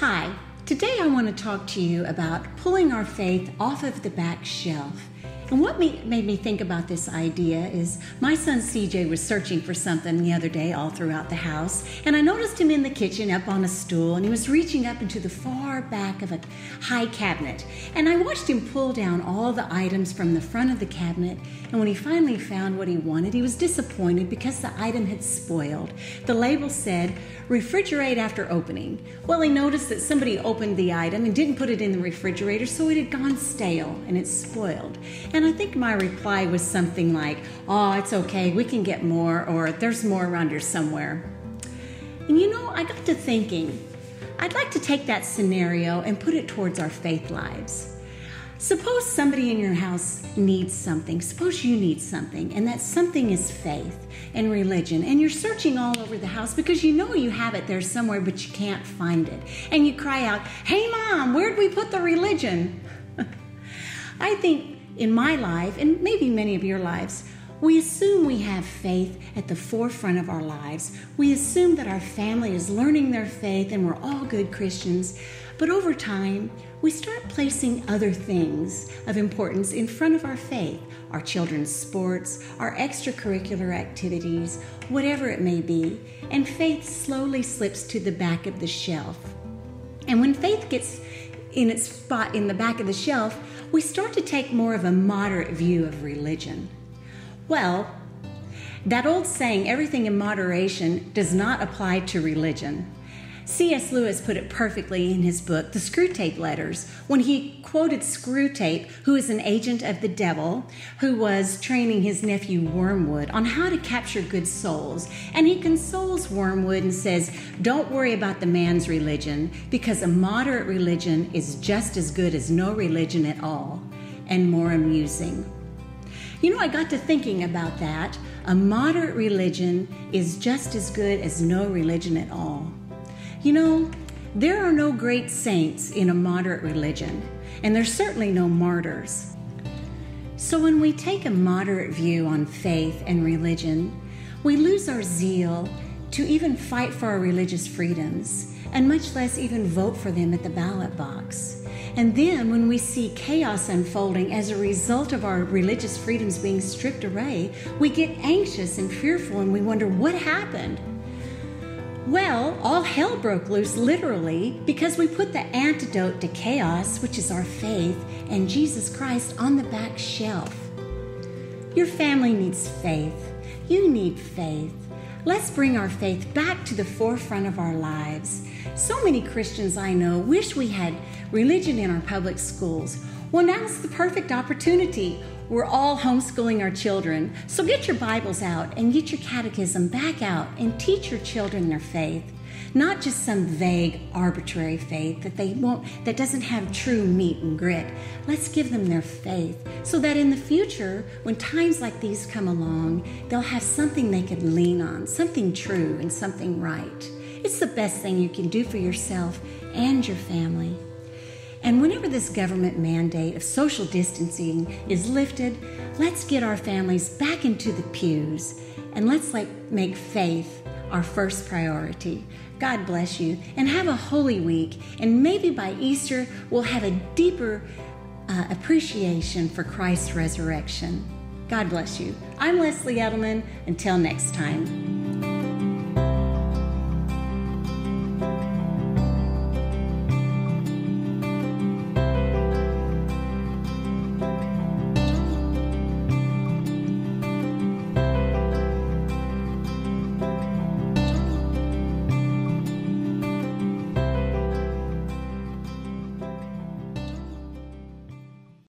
Hi, today I want to talk to you about pulling our faith off of the back shelf and what made me think about this idea is my son CJ was searching for something the other day all throughout the house, and I noticed him in the kitchen up on a stool, and he was reaching up into the far back of a high cabinet. And I watched him pull down all the items from the front of the cabinet, and when he finally found what he wanted, he was disappointed because the item had spoiled. The label said, refrigerate after opening. Well, he noticed that somebody opened the item and didn't put it in the refrigerator, so it had gone stale and it's spoiled. And and I think my reply was something like, Oh, it's okay, we can get more, or there's more around here somewhere. And you know, I got to thinking, I'd like to take that scenario and put it towards our faith lives. Suppose somebody in your house needs something. Suppose you need something, and that something is faith and religion. And you're searching all over the house because you know you have it there somewhere, but you can't find it. And you cry out, Hey, mom, where'd we put the religion? I think in my life, and maybe many of your lives, we assume we have faith at the forefront of our lives. We assume that our family is learning their faith and we're all good Christians. But over time, we start placing other things of importance in front of our faith our children's sports, our extracurricular activities, whatever it may be, and faith slowly slips to the back of the shelf. And when faith gets in its spot in the back of the shelf, we start to take more of a moderate view of religion. Well, that old saying, everything in moderation, does not apply to religion. C.S. Lewis put it perfectly in his book, The Screwtape Letters, when he quoted Screwtape, who is an agent of the devil, who was training his nephew Wormwood on how to capture good souls. And he consoles Wormwood and says, Don't worry about the man's religion, because a moderate religion is just as good as no religion at all, and more amusing. You know, I got to thinking about that. A moderate religion is just as good as no religion at all. You know, there are no great saints in a moderate religion, and there's certainly no martyrs. So when we take a moderate view on faith and religion, we lose our zeal to even fight for our religious freedoms, and much less even vote for them at the ballot box. And then when we see chaos unfolding as a result of our religious freedoms being stripped away, we get anxious and fearful and we wonder what happened. Well, all hell broke loose literally because we put the antidote to chaos, which is our faith, and Jesus Christ on the back shelf. Your family needs faith. You need faith. Let's bring our faith back to the forefront of our lives. So many Christians I know wish we had religion in our public schools. Well, now's the perfect opportunity. We're all homeschooling our children, so get your Bibles out and get your catechism back out and teach your children their faith. Not just some vague, arbitrary faith that they won't that doesn't have true meat and grit. Let's give them their faith so that in the future, when times like these come along, they'll have something they can lean on, something true and something right. It's the best thing you can do for yourself and your family. And whenever this government mandate of social distancing is lifted, let's get our families back into the pews and let's like make faith our first priority. God bless you and have a holy week. And maybe by Easter, we'll have a deeper uh, appreciation for Christ's resurrection. God bless you. I'm Leslie Eddleman. Until next time.